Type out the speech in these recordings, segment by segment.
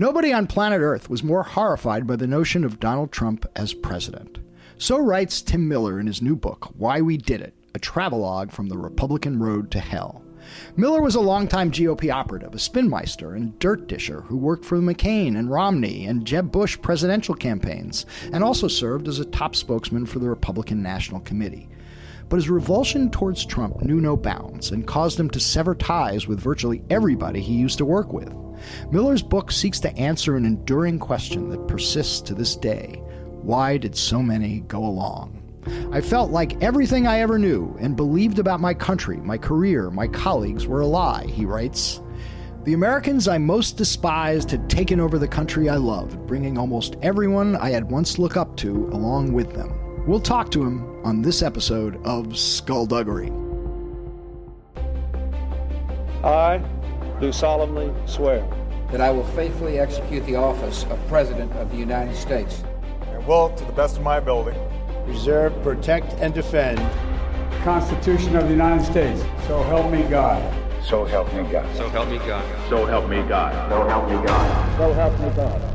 Nobody on planet Earth was more horrified by the notion of Donald Trump as president. So writes Tim Miller in his new book, Why We Did It A Travelogue from the Republican Road to Hell. Miller was a longtime GOP operative, a spinmeister and dirt disher who worked for McCain and Romney and Jeb Bush presidential campaigns, and also served as a top spokesman for the Republican National Committee. But his revulsion towards Trump knew no bounds and caused him to sever ties with virtually everybody he used to work with. Miller's book seeks to answer an enduring question that persists to this day why did so many go along? I felt like everything I ever knew and believed about my country, my career, my colleagues were a lie, he writes. The Americans I most despised had taken over the country I loved, bringing almost everyone I had once looked up to along with them. We'll talk to him on this episode of Skullduggery. I do solemnly swear that I will faithfully execute the office of President of the United States and will, to the best of my ability, preserve, protect, and defend the Constitution of the United States. So help me God. So help me God. So help me God. So help me God. So help me God. So help me God.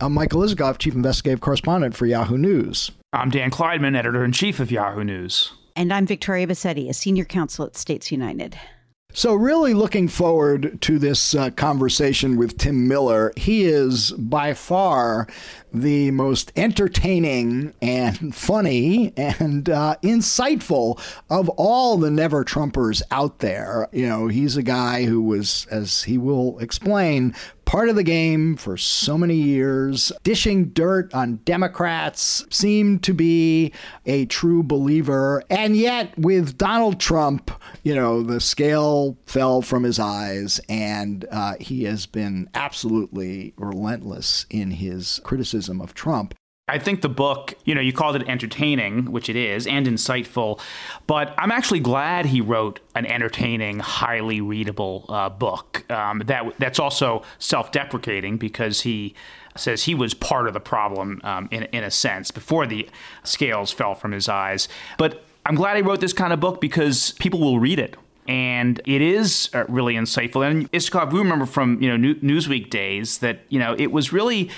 I'm Michael Isikoff, Chief Investigative Correspondent for Yahoo News. I'm Dan Klaidman, Editor in Chief of Yahoo News. And I'm Victoria Bassetti, a Senior Counsel at States United. So, really looking forward to this uh, conversation with Tim Miller. He is by far the most entertaining and funny and uh, insightful of all the never Trumpers out there. You know, he's a guy who was, as he will explain, part of the game for so many years, dishing dirt on Democrats, seemed to be a true believer. And yet, with Donald Trump, you know, the scale fell from his eyes, and uh, he has been absolutely relentless in his criticism criticism of Trump. I think the book, you know, you called it entertaining, which it is, and insightful, but I'm actually glad he wrote an entertaining, highly readable uh, book. Um, that that's also self-deprecating because he says he was part of the problem um, in in a sense before the scales fell from his eyes. But I'm glad he wrote this kind of book because people will read it and it is uh, really insightful. And Isikoff, we remember from you know Newsweek days that you know it was really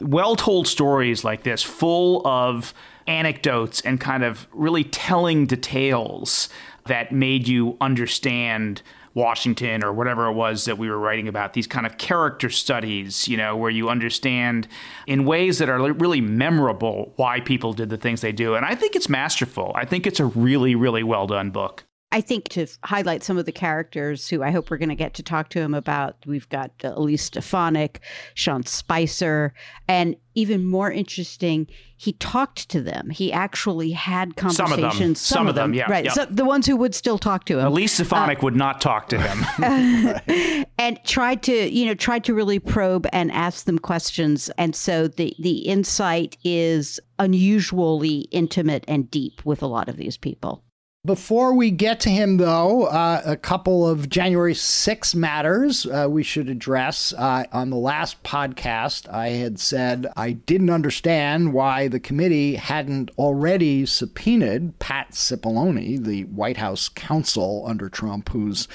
well told stories like this, full of anecdotes and kind of really telling details that made you understand Washington or whatever it was that we were writing about, these kind of character studies, you know, where you understand in ways that are really memorable why people did the things they do. And I think it's masterful. I think it's a really, really well done book. I think to highlight some of the characters who I hope we're going to get to talk to him about, we've got uh, Elise Stefanik, Sean Spicer, and even more interesting, he talked to them. He actually had conversations. Some of them. Some, some of them, them, yeah. Right. So the ones who would still talk to him. Elise Stefanik uh, would not talk to him. and tried to, you know, tried to really probe and ask them questions. And so the, the insight is unusually intimate and deep with a lot of these people. Before we get to him, though, uh, a couple of January 6 matters uh, we should address. Uh, on the last podcast, I had said I didn't understand why the committee hadn't already subpoenaed Pat Cipollone, the White House counsel under Trump, who's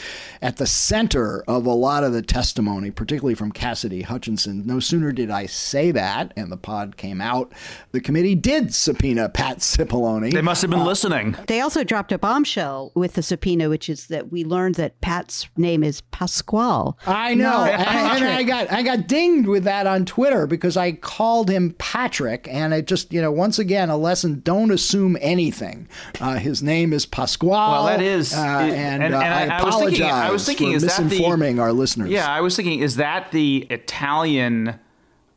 at the center of a lot of the testimony, particularly from Cassidy Hutchinson. No sooner did I say that, and the pod came out, the committee did subpoena Pat Cipollone. They must have been uh, listening. They also dropped a bombshell with the subpoena, which is that we learned that Pat's name is Pasquale. I know, and, and, I got I got dinged with that on Twitter because I called him Patrick, and it just you know once again a lesson: don't assume anything. Uh, his name is Pasquale. Well, that is, uh, and, and, uh, and I, I, apologize was thinking, I was thinking, for is misinforming that the, our listeners. Yeah, I was thinking, is that the Italian?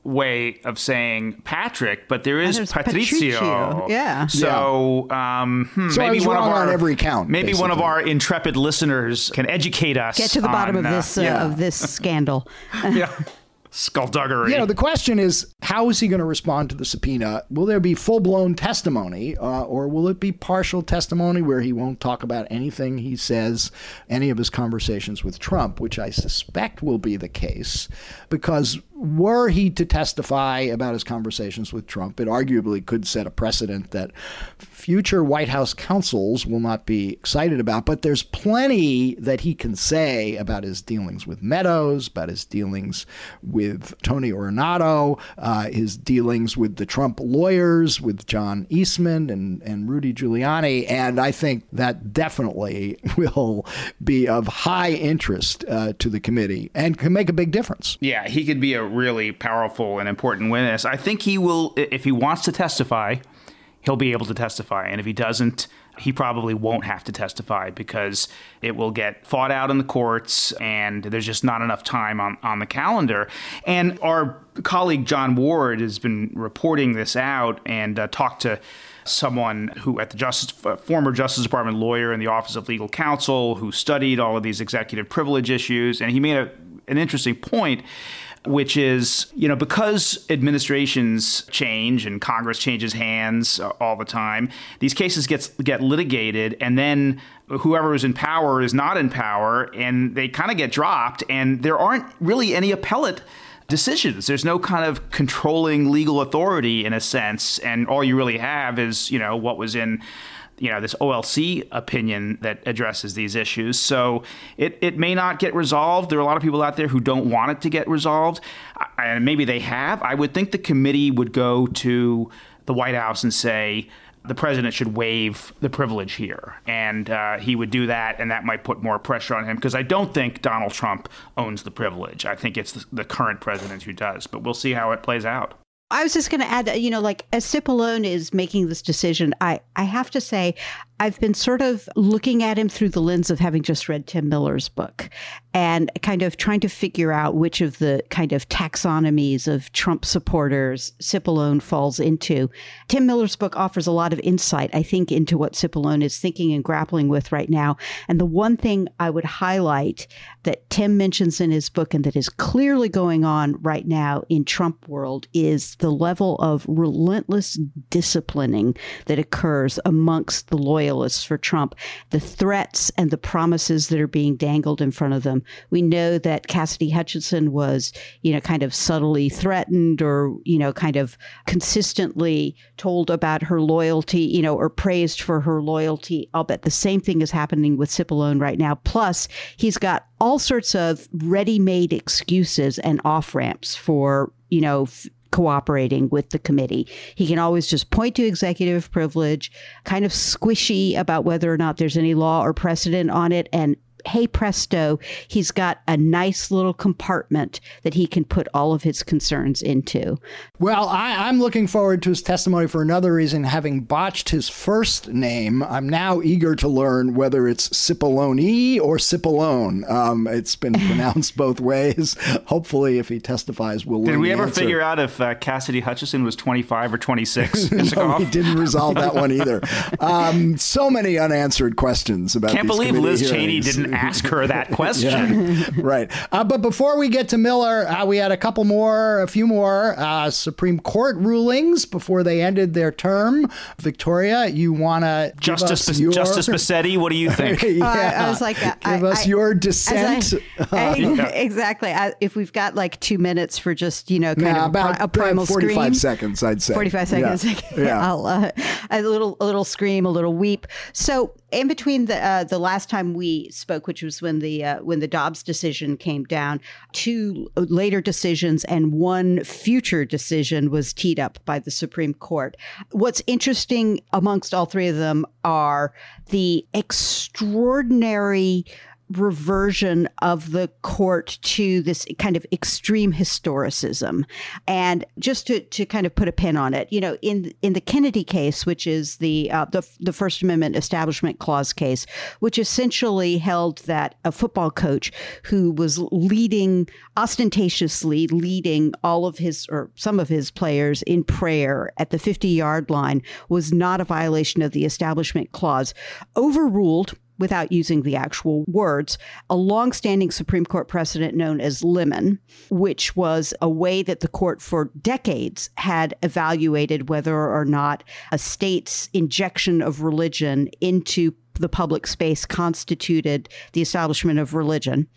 Way of saying Patrick, but there is Patrizio. Patricio. Yeah. So, um, hmm, so maybe one of our on every count. Maybe basically. one of our intrepid listeners can educate us. Get to the bottom on, of this uh, uh, of this scandal. yeah. Skullduggery. You know, the question is, how is he going to respond to the subpoena? Will there be full blown testimony, uh, or will it be partial testimony where he won't talk about anything he says, any of his conversations with Trump, which I suspect will be the case, because were he to testify about his conversations with Trump, it arguably could set a precedent that future White House counsels will not be excited about. But there's plenty that he can say about his dealings with Meadows, about his dealings with Tony Ornato, uh, his dealings with the Trump lawyers, with John Eastman and, and Rudy Giuliani. And I think that definitely will be of high interest uh, to the committee and can make a big difference. Yeah, he could be a really powerful and important witness. I think he will, if he wants to testify, he'll be able to testify. And if he doesn't, he probably won't have to testify because it will get fought out in the courts and there's just not enough time on, on the calendar. And our colleague Jon Ward has been reporting this out and uh, talked to someone who at the justice former justice department lawyer in the office of legal counsel who studied all of these executive privilege issues and he made a, an interesting point which is, you know, because administrations change and Congress changes hands all the time, these cases gets get litigated and then whoever is in power is not in power and they kind of get dropped and there aren't really any appellate decisions. There's no kind of controlling legal authority in a sense and all you really have is, you know, what was in you know this OLC opinion that addresses these issues. So it, it may not get resolved. There are a lot of people out there who don't want it to get resolved, and maybe they have. I would think the committee would go to the White House and say the president should waive the privilege here, and uh, he would do that, and that might put more pressure on him because I don't think Donald Trump owns the privilege. I think it's the, the current president who does, but we'll see how it plays out. I was just going to add that, you know, like as Cipollone is making this decision, I, I have to say, I've been sort of looking at him through the lens of having just read Tim Miller's book and kind of trying to figure out which of the kind of taxonomies of Trump supporters Cipollone falls into. Tim Miller's book offers a lot of insight, I think, into what Cipollone is thinking and grappling with right now. And the one thing I would highlight that Tim mentions in his book and that is clearly going on right now in Trump world is the level of relentless disciplining that occurs amongst the lawyers loyalists for Trump, the threats and the promises that are being dangled in front of them. We know that Cassidy Hutchinson was, you know, kind of subtly threatened or, you know, kind of consistently told about her loyalty, you know, or praised for her loyalty. I'll bet the same thing is happening with Cipollone right now. Plus, he's got all sorts of ready made excuses and off ramps for, you know, cooperating with the committee. He can always just point to executive privilege, kind of squishy about whether or not there's any law or precedent on it, and hey presto, he's got a nice little compartment that he can put all of his concerns into. Well, I, am looking forward to his testimony for another reason. Having botched his first name, I'm now eager to learn whether it's Cipollone or Cipollone. Um, it's been pronounced both ways. Hopefully, if he testifies, we'll Did we ever answer. figure out if uh, Cassidy Hutchinson was 25 or 26? no, we didn't resolve that one either. Um, so many unanswered questions about. Can't believe Liz hearings. Cheney didn't ask her that question. yeah, right. Uh, but before we get to Miller, uh, we had a couple more, a few more uh, Supreme Court rulings before they ended their term. Victoria, you want to Justice your... Justice Bassetti? What do you think? yeah. Uh, I was like, give I, us I, your dissent. I, yeah. Exactly. if we've got like two minutes for just you know kind nah, of about a primal 45 scream. seconds, I'd say. 45 seconds. Yeah. yeah. I'll, uh, a little a little scream, a little weep. So in between the uh, the last time we spoke, which was when the uh, when the Dobbs decision came down, two later decisions and one future decision was teed up by the Supreme Court. What's interesting amongst all three of them are the extraordinary reversion of the court to this kind of extreme historicism. And just to, to kind of put a pin on it, you know, in in the Kennedy case, which is the uh, the, the First Amendment Establishment Clause case, which essentially held that a football coach who was leading ostentatiously leading all of his or some of his players in prayer at the 50 yard line was not a violation of the Establishment Clause, overruled without using the actual words, a longstanding Supreme Court precedent known as Lemon, which was a way that the court for decades had evaluated whether or not a state's injection of religion into the public space constituted the establishment of religion.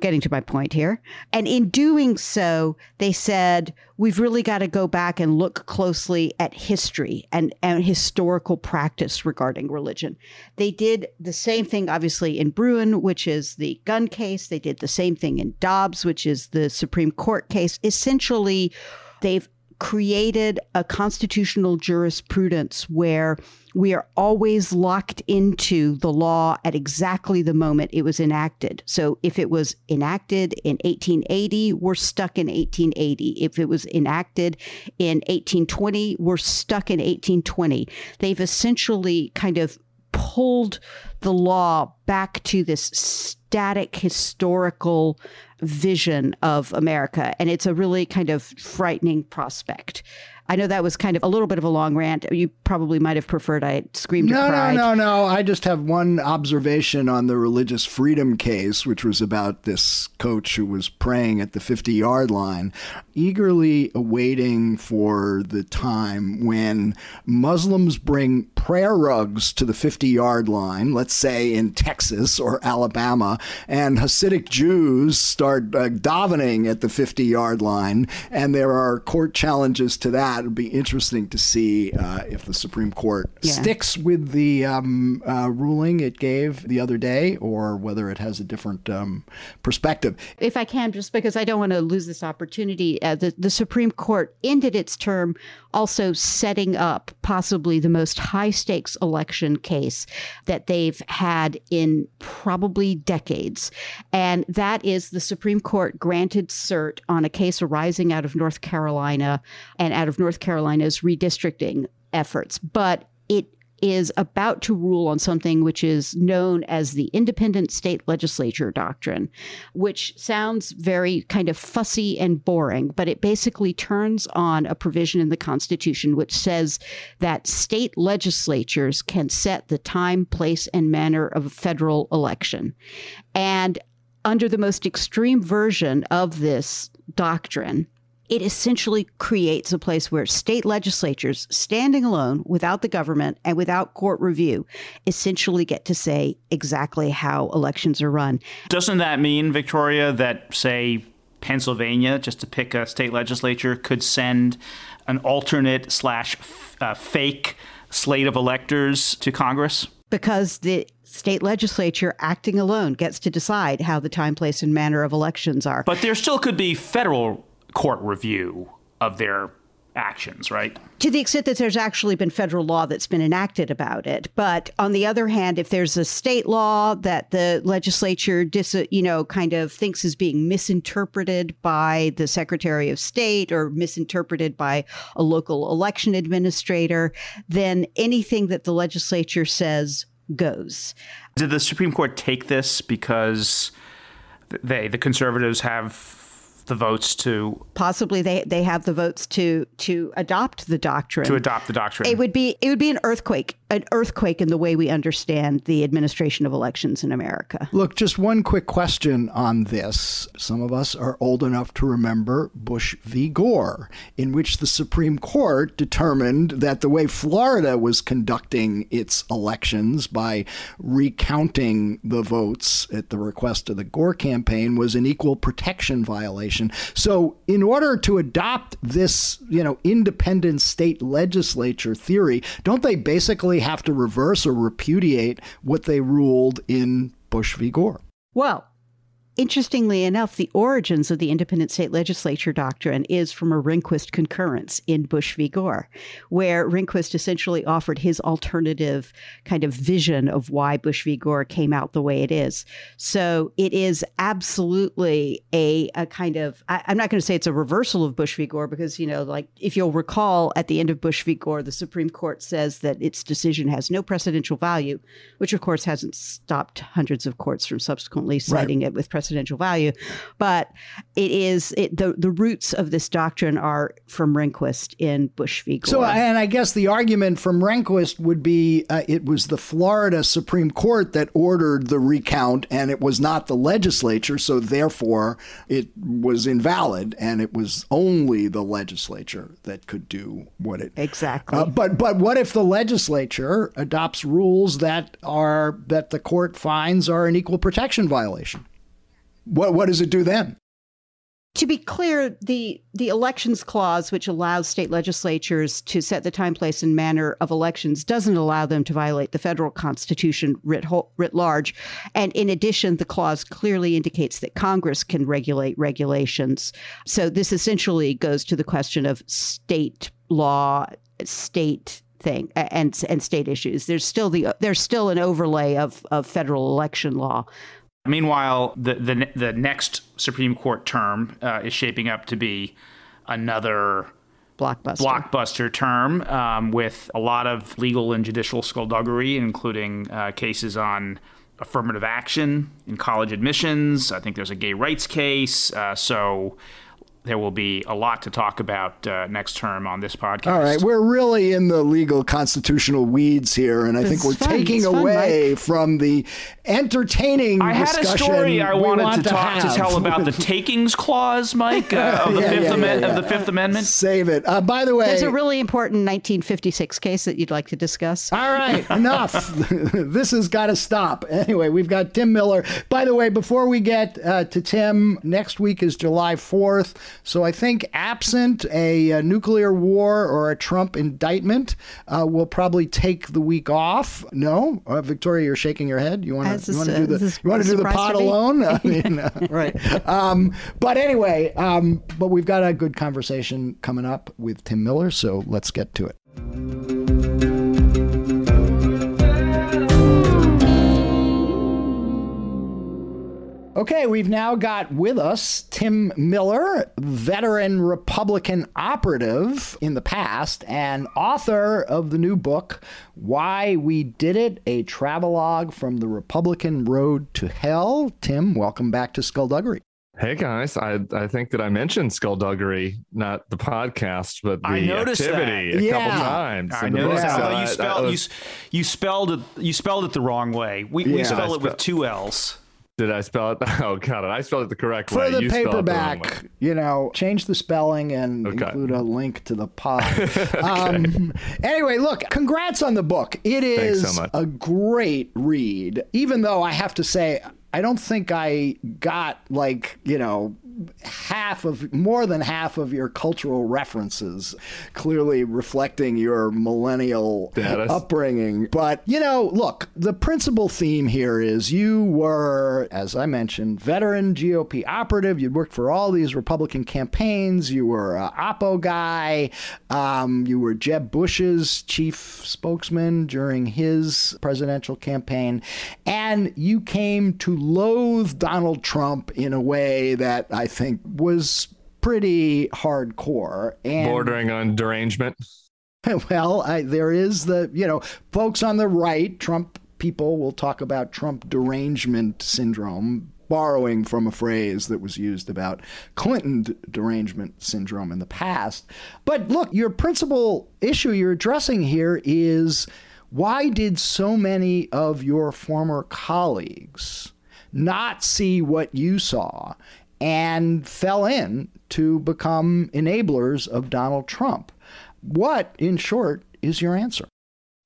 Getting to my point here. And in doing so, they said, we've really got to go back and look closely at history and, and historical practice regarding religion. They did the same thing, obviously, in Bruen, which is the gun case. They did the same thing in Dobbs, which is the Supreme Court case. Essentially, they've created a constitutional jurisprudence where we are always locked into the law at exactly the moment it was enacted. So if it was enacted in 1880, we're stuck in 1880. If it was enacted in 1820, we're stuck in 1820. They've essentially kind of pulled the law back to this static historical vision of America. And it's a really kind of frightening prospect. I know that was kind of a little bit of a long rant. You probably might have preferred I screamed no. No, no, no. I just have one observation on the religious freedom case, which was about this coach who was praying at the 50 yard line, eagerly awaiting for the time when Muslims bring prayer rugs to the 50 yard line, let's say in Texas or Alabama, and Hasidic Jews start uh, davening at the 50 yard line, and there are court challenges to that. It'd be interesting to see uh, if the Supreme Court Yeah. sticks with the um, uh, ruling it gave the other day, or whether it has a different um, perspective. if I can, just because I don't want to lose this opportunity, uh, the, the Supreme Court ended its term also setting up possibly the most high stakes election case that they've had in probably decades. And that is the Supreme Court granted cert on a case arising out of North Carolina and out of North Carolina's redistricting efforts. But it is about to rule on something which is known as the independent state legislature doctrine, which sounds very kind of fussy and boring, but it basically turns on a provision in the Constitution which says that state legislatures can set the time, place, and manner of a federal election. And under the most extreme version of this doctrine, it essentially creates a place where state legislatures, standing alone without the government and without court review, essentially get to say exactly how elections are run. Doesn't that mean, Victoria, that, say, Pennsylvania, just to pick a state legislature, could send an alternate slash f- uh, fake slate of electors to Congress? Because the state legislature, acting alone, gets to decide how the time, place, and manner of elections are. But there still could be federal court review of their actions, right? to the extent that there's actually been federal law that's been enacted about it. But on the other hand, if there's a state law that the legislature, dis, you know, kind of thinks is being misinterpreted by the Secretary of State or misinterpreted by a local election administrator, then anything that the legislature says goes. Did the Supreme Court take this because they, the conservatives, have the votes to Possibly they, they have the votes to to adopt the doctrine. to adopt the doctrine? It would be it would be an earthquake, an earthquake in the way we understand the administration of elections in America. Look, just one quick question on this. Some of us are old enough to remember Bush v. Gore, in which the Supreme Court determined that the way Florida was conducting its elections by recounting the votes at the request of the Gore campaign was an equal protection violation. So, in order to adopt this, you know, independent state legislature theory, don't they basically have to reverse or repudiate what they ruled in Bush v. Gore? Well, interestingly enough, the origins of the independent state legislature doctrine is from a Rehnquist concurrence in Bush v. Gore, where Rehnquist essentially offered his alternative kind of vision of why Bush v. Gore came out the way it is. So it is absolutely a, a kind of, I, I'm not going to say it's a reversal of Bush v. Gore because, you know, like if you'll recall at the end of Bush v. Gore, the Supreme Court says that its decision has no precedential value, which of course hasn't stopped hundreds of courts from subsequently citing it with precedential value. But it is, it, the, the roots of this doctrine are from Rehnquist in Bush v. Gore. So, and I guess the argument from Rehnquist would be uh, it was the Florida Supreme Court that ordered the recount, and it was not the legislature, so therefore it was invalid, and it was only the legislature that could do what it exactly. Uh, but but what if the legislature adopts rules that are that the court finds are an equal protection violation? What what does it do then? to be clear, the the elections clause, which allows state legislatures to set the time, place, and manner of elections, doesn't allow them to violate the federal constitution writ, writ large. And in addition, the clause clearly indicates that Congress can regulate regulations. So this essentially goes to the question of state law, state thing and and state issues. There's still the there's still an overlay of of federal election law. Meanwhile, the the, the next Supreme Court term uh, is shaping up to be another blockbuster blockbuster term um, with a lot of legal and judicial skullduggery, including uh, cases on affirmative action in college admissions. I think there's a gay rights case. Uh, so there will be a lot to talk about uh, next term on this podcast. All right, we're really in the legal constitutional weeds here, and I think we're fun. taking It's fun, away from the entertaining. I had a discussion story I we wanted want to talk to tell about the takings clause, Mike, uh, of, the Yeah, Fifth yeah, Amen- yeah, of the. Fifth Amendment. Save it. Uh, by the way, There's a really important 1956 case that you'd like to discuss. All right, enough. this has got to stop. Anyway, we've got Tim Miller. By the way, before we get uh, to Tim, next week is July 4th. So I think, absent a, uh nuclear war or a Trump indictment, uh, we'll probably take the week off. No, uh, Victoria, you're shaking your head. You want to do uh, the you want to do the pot alone? I mean, uh, right. Um, but anyway, um, but we've got a good conversation coming up with Tim Miller. So let's get to it. Okay, we've now got with us Tim Miller, veteran Republican operative in the past and author of the new book, Why We Did It A Travelogue from the Republican Road to Hell. Tim, welcome back to Skullduggery. Hey guys, I I think that I mentioned skullduggery, not the podcast, but the I noticed activity that. a Yeah. couple times. I in the noticed book. that. So Although I- you that spelled you, was- s- you spelled it you spelled it the wrong way. We, Yeah. we spell I it with two L's. Did I spell it? Oh, got it. I spelled it the correct For way. the You it the paperback, you know, change the spelling and Okay. include a link to the pod. um, anyway, look, congrats on the book. It is so a great read, even though I have to say, I don't think I got like, you know, half of more than half of your cultural references, clearly reflecting your millennial Status. upbringing. But, you know, look, the principal theme here is you were, as I mentioned, veteran GOP operative. You worked for all these Republican campaigns. You were a Oppo guy. Um, you were Jeb Bush's chief spokesman during his presidential campaign. And you came to loathe Donald Trump in a way that I think was pretty hardcore. And bordering on derangement. well, I, there is the, you know, folks on the right, Trump people will talk about Trump derangement syndrome, borrowing from a phrase that was used about Clinton derangement syndrome in the past. But look, your principal issue you're addressing here is why did so many of your former colleagues not see what you saw and fell in to become enablers of Donald Trump? What, in short, is your answer?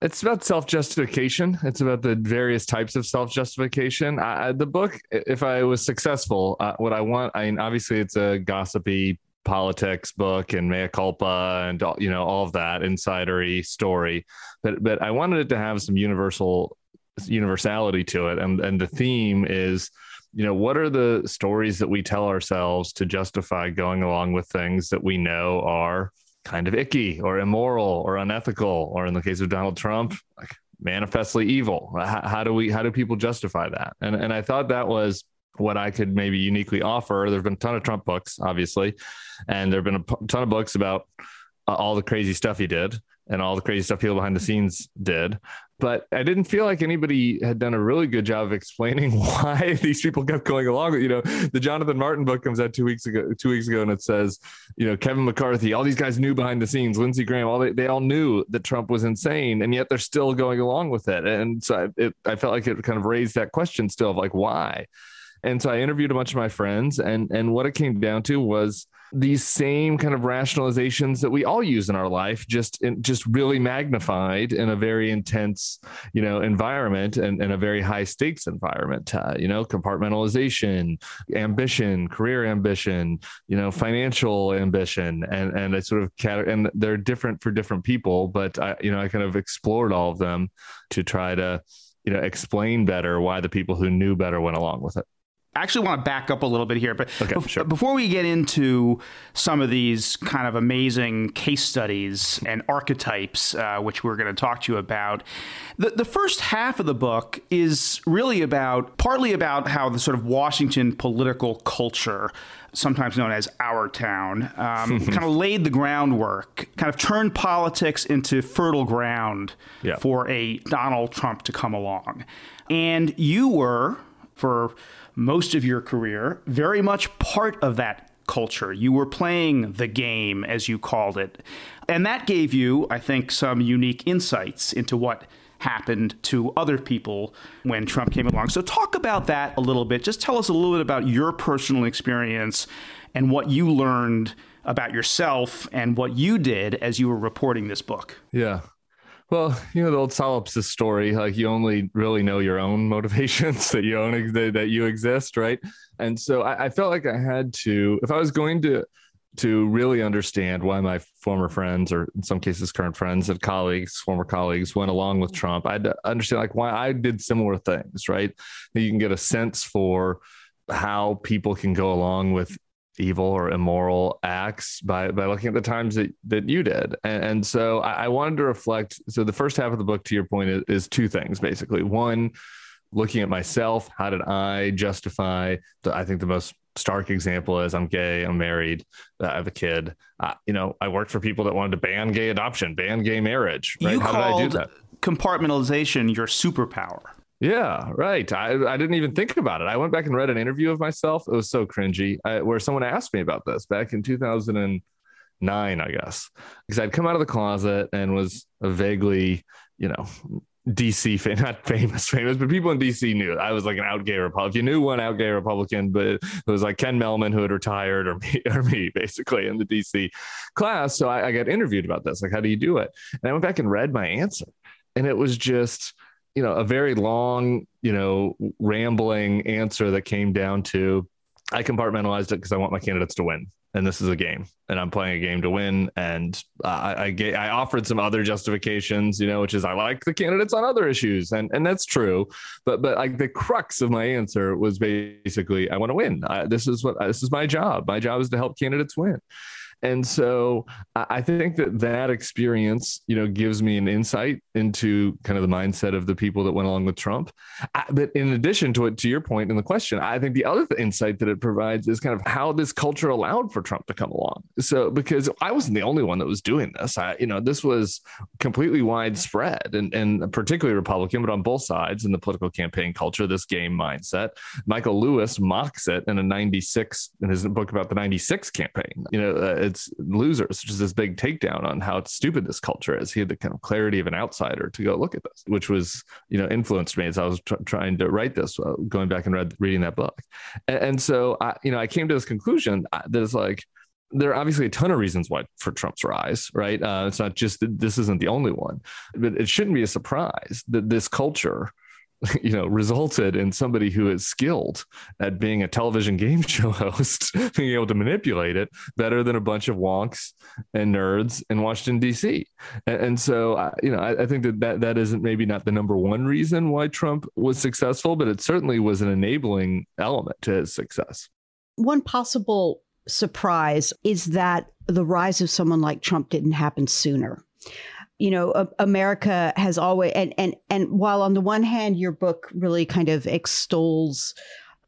It's about self justification. It's about the various types of self justification. The book, if I was successful, uh, what I want, I mean, obviously, it's a gossipy politics book and mea culpa and all, you know all of that insidery story, but but I wanted it to have some universal universality to it, and and the theme is. You know, what are the stories that we tell ourselves to justify going along with things that we know are kind of icky or immoral or unethical, or in the case of Donald Trump, like manifestly evil. How, how do we? How do people justify that? And and I thought that was what I could maybe uniquely offer. There've been a ton of Trump books, obviously, and there've been a ton of books about uh, all the crazy stuff he did and all the crazy stuff people behind the scenes did. But I didn't feel like anybody had done a really good job of explaining why these people kept going along. You know, the Jonathan Martin book comes out two weeks ago. Two weeks ago, and it says, you know, Kevin McCarthy, all these guys knew behind the scenes. Lindsey Graham, all they, they all knew that Trump was insane, and yet they're still going along with it. And so I, it, I felt like it kind of raised that question still of like why. And so I interviewed a bunch of my friends, and and what it came down to was these same kind of rationalizations that we all use in our life, just in, just really magnified in a very intense, you know, environment and, and a very high stakes environment. Uh, you know, compartmentalization, ambition, career ambition, you know, financial ambition, and and I sort of and they're different for different people, but I, you know, I kind of explored all of them to try to you know explain better why the people who knew better went along with it. I actually want to back up a little bit here, but Okay, bef- sure. before we get into some of these kind of amazing case studies and archetypes, uh, which we're going to talk to you about, the, the first half of the book is really about partly about how the sort of Washington political culture, sometimes known as our town, um, kind of laid the groundwork, kind of turned politics into fertile ground Yeah. for a Donald Trump to come along. And you were, for most of your career, very much part of that culture. You were playing the game, as you called it. And that gave you, I think, some unique insights into what happened to other people when Trump came along. So, talk about that a little bit. Just tell us a little bit about your personal experience and what you learned about yourself and what you did as you were reporting this book. Yeah. Well, you know the old solipsist story, like you only really know your own motivations that you own that, you exist, right? And so I, I felt like I had to, if I was going to to really understand why my former friends, or in some cases current friends and colleagues, former colleagues, went along with Trump, I had to understand like why I did similar things, right? That you can get a sense for how people can go along with evil or immoral acts by by looking at the times that that you did. And, and so I, I wanted to reflect so the first half of the book to your point is, is two things basically. One looking at myself how did i justify the, i think the most stark example is i'm gay i'm married i have a kid. Uh, you know i worked for people that wanted to ban gay adoption ban gay marriage right? You how did i do that? compartmentalization your superpower. Yeah, right. I, I didn't even think about it. I went back and read an interview of myself. It was so cringy, I, where someone asked me about this back in 2009, I guess, because I'd come out of the closet and was a vaguely, you know, DC, not famous, famous, but people in DC knew I was like an out gay Republican. You knew one out gay Republican, but it was like Ken Mehlman who had retired, or me, or me, basically in the DC class. So I, I got interviewed about this, like, how do you do it? And I went back and read my answer, and it was just you know, a very long, you know, rambling answer that came down to I compartmentalized it because I want my candidates to win. And this is a game, and I'm playing a game to win. And uh, I, I, I offered some other justifications, you know, which is I like the candidates on other issues, and and that's true. But but like the crux of my answer was basically I want to win. I, this is what this is my job. My job is to help candidates win. And so I think that that experience, you know, gives me an insight into kind of the mindset of the people that went along with Trump. I, but in addition to it, to your point in the question, I think the other insight that it provides is kind of how this culture allowed for Trump to come along. So because I wasn't the only one that was doing this, I, you know, this was completely widespread and, and particularly Republican, but on both sides in the political campaign culture, this game mindset. Michael Lewis mocks it in a 96 in his book about the 96 campaign. You know, uh, it's losers, which is this big takedown on how stupid this culture is. He had the kind of clarity of an outsider to go look at this, which was, you know, influenced me as I was tr- trying to write this, uh, going back and read, reading that book. And, and so, I, you know, I came to this conclusion uh, that it's like, there are obviously a ton of reasons why for Trump's rise, right? Uh, it's not just that this isn't the only one, but it shouldn't be a surprise that this culture, you know, resulted in somebody who is skilled at being a television game show host, being able to manipulate it better than a bunch of wonks and nerds in Washington D.C. And, and so, uh, you know, I, I think that, that that isn't maybe not the number one reason why Trump was successful, but it certainly was an enabling element to his success. One possible surprise is that the rise of someone like Trump didn't happen sooner. You know, America has always and and and while on the one hand your book really kind of extols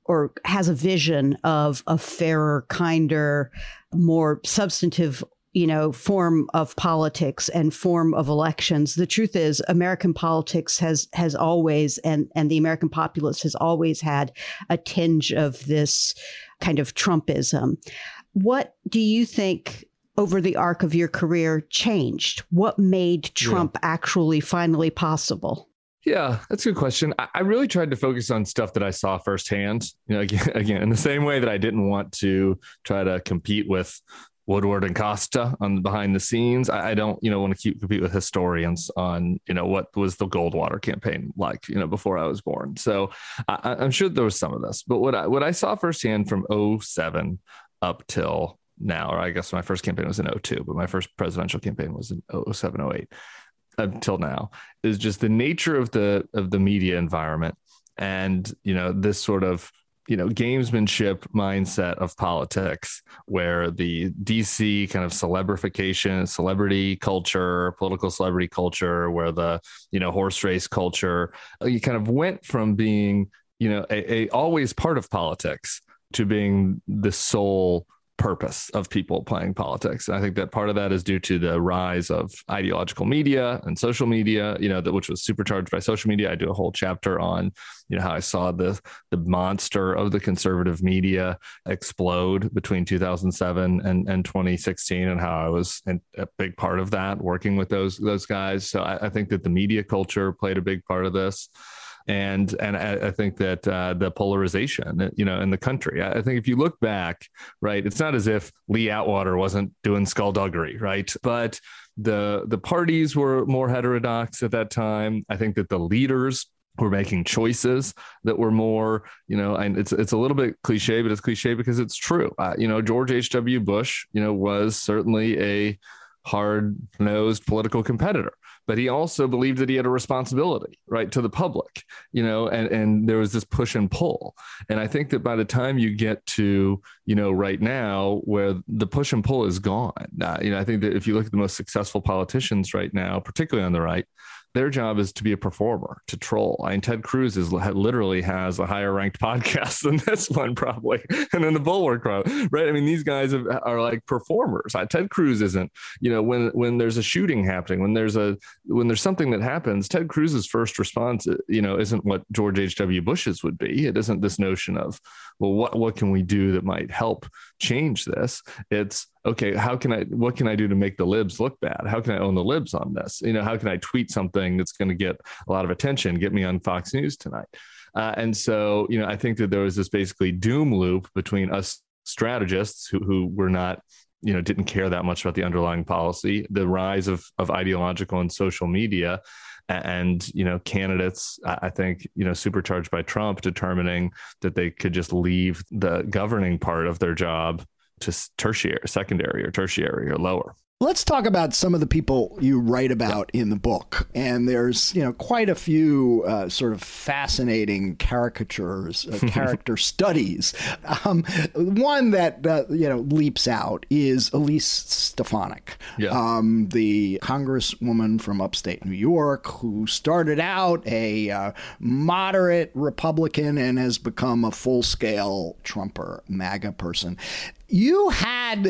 or has a vision of a fairer, kinder, more substantive you know form of politics and form of elections the truth is american politics has has always and and the american populace has always had a tinge of this kind of trumpism. What do you think over the arc of your career changed what made trump actually finally possible Yeah, that's a good question. I, I, really tried to focus on stuff that I saw firsthand. You know, again, again, in the same way that I didn't want to try to compete with Woodward and Costa on the behind the scenes. I, I don't, you know, want to keep compete with historians on, you know, what was the Goldwater campaign like, you know, before I was born. So I, am sure there was some of this, but what I what I saw firsthand from 07 up till now, or I guess my first campaign was in 02, but my first presidential campaign was in 07, 08 until now is just the nature of the of the media environment and you know this sort of you know gamesmanship mindset of politics where the dc kind of celebrification celebrity culture political celebrity culture where the you know horse race culture uh, you kind of went from being you know a, a always part of politics to being the sole purpose of people playing politics. And I think that part of that is due to the rise of ideological media and social media, you know, that which was supercharged by social media. I do a whole chapter on, you know, how I saw the the monster of the conservative media explode between 2007 and, and 2016 and how I was a big part of that working with those those guys. So I, I think that the media culture played a big part of this and and I, I think that uh, the polarization, you know, in the country. I, I think if you look back, right, it's not as if Lee Atwater wasn't doing skullduggery, right, but the the parties were more heterodox at that time. I think that the leaders were making choices that were more, you know, and it's it's a little bit cliche, but it's cliche because it's true. Uh, you know, George H. W. Bush, you know, was certainly a hard nosed political competitor but he also believed that he had a responsibility right to the public you know and and there was this push and pull. And i think that by the time you get to you know right now where the push and pull is gone uh, you know i think that if you look at the most successful politicians right now particularly on the right their job is to be a performer, to troll. I mean, Ted Cruz is literally has a higher ranked podcast than this one, probably, and then the Bulwark right? I mean, these guys are like performers. Ted Cruz isn't, you know, when when there's a shooting happening, when there's a when there's something that happens, Ted Cruz's first response, uh, you know, isn't what George H. W. Bush's would be. It isn't this notion of, well, what what can we do that might help change this? It's okay, how can I, what can I do to make the libs look bad? How can I own the libs on this? You know, how can I tweet something that's going to get a lot of attention, get me on Fox News tonight? Uh, and so, you know, I think that there was this basically doom loop between us strategists who, who were not, you know, didn't care that much about the underlying policy, the rise of, of ideological and social media, and you know candidates i think you know supercharged by trump determining that they could just leave the governing part of their job to tertiary, secondary, or tertiary, or lower. Let's talk about some of the people you write about in the book. And there's, you know, quite a few uh, sort of fascinating caricatures, uh, character studies. Um, one that, uh, you know, leaps out is Elise Stefanik, yeah. um, the congresswoman from upstate New York who started out a uh, moderate Republican and has become a full scale Trumper, MAGA person you had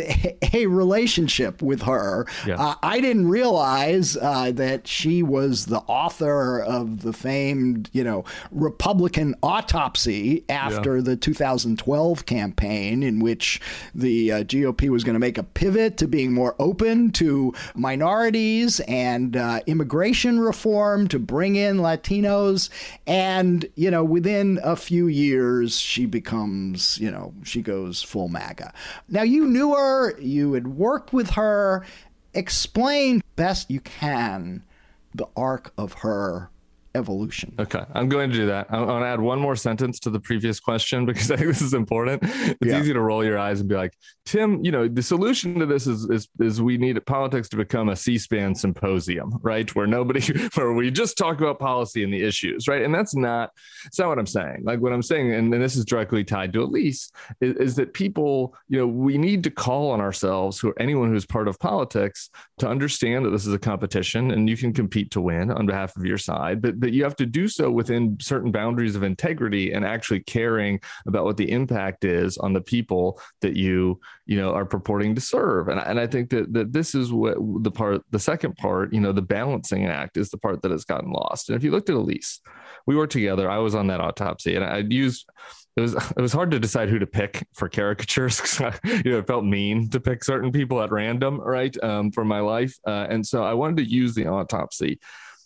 a relationship with her. Yeah. Uh, I didn't realize uh, that she was the author of the famed, you know, Republican autopsy after yeah. the 2012 campaign, in which the uh, GOP was going to make a pivot to being more open to minorities and uh, immigration reform to bring in Latinos. And, you know, within a few years, she becomes, you know, she goes full MAGA. Now, you knew her, you had worked with her. Explain best you can the arc of her evolution. Okay, I'm going to do that. I want to add one more sentence to the previous question because I think this is important. It's yeah. easy to roll your eyes and be like, Tim, you know, the solution to this is is, is we need politics to become a C-SPAN symposium, right? Where nobody, where we just talk about policy and the issues, right? And that's not, that's not what I'm saying. Like what I'm saying, and, and this is directly tied to Elise, is, is that people, you know, we need to call on ourselves, who anyone who's part of politics, to understand that this is a competition and you can compete to win on behalf of your side, but that you have to do so within certain boundaries of integrity and actually caring about what the impact is on the people that you you know are purporting to serve. And, and i think that that this is what the part the second part you know the balancing act is the part that has gotten lost. And if you looked at elise we worked together. I was on that autopsy and i used it was it was hard to decide who to pick for caricatures because you know it felt mean to pick certain people at random right um, for my life. Uh, and so i wanted to use the autopsy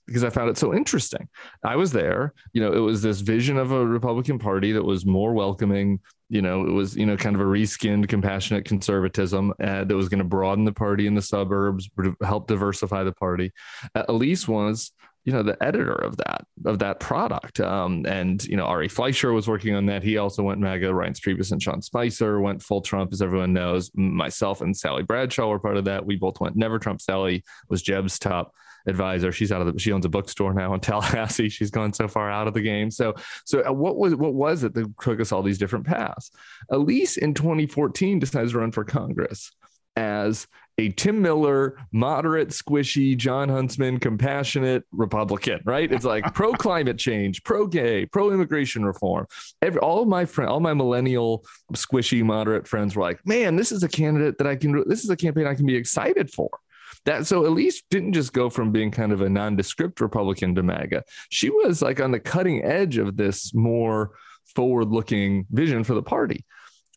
because I found it so interesting. I was there, you know, it was this vision of a Republican Party that was more welcoming. You know, it was, you know, kind of a reskinned, compassionate conservatism uh, that was going to broaden the party in the suburbs, help diversify the party. Uh, Elise was you know the editor of that of that product um, and you know ari fleischer was working on that he also went maga reince priebus and sean spicer went full trump as everyone knows myself and Sally bradshaw were part of that we both went never trump Sally was jeb's top advisor she's out of the she owns a bookstore now in tallahassee she's gone so far out of the game so so what was what was it that took us all these different paths elise in 2014 decides to run for congress as a Tim Miller, moderate, squishy, Jon Huntsman, compassionate Republican, right? It's like pro climate change, pro gay, pro immigration reform. Every, all my friends, all my millennial, squishy, moderate friends were like, man, this is a candidate that I can, this is a campaign I can be excited for. That so Elise didn't just go from being kind of a nondescript Republican to MAGA. She was like on the cutting edge of this more forward-looking vision for the party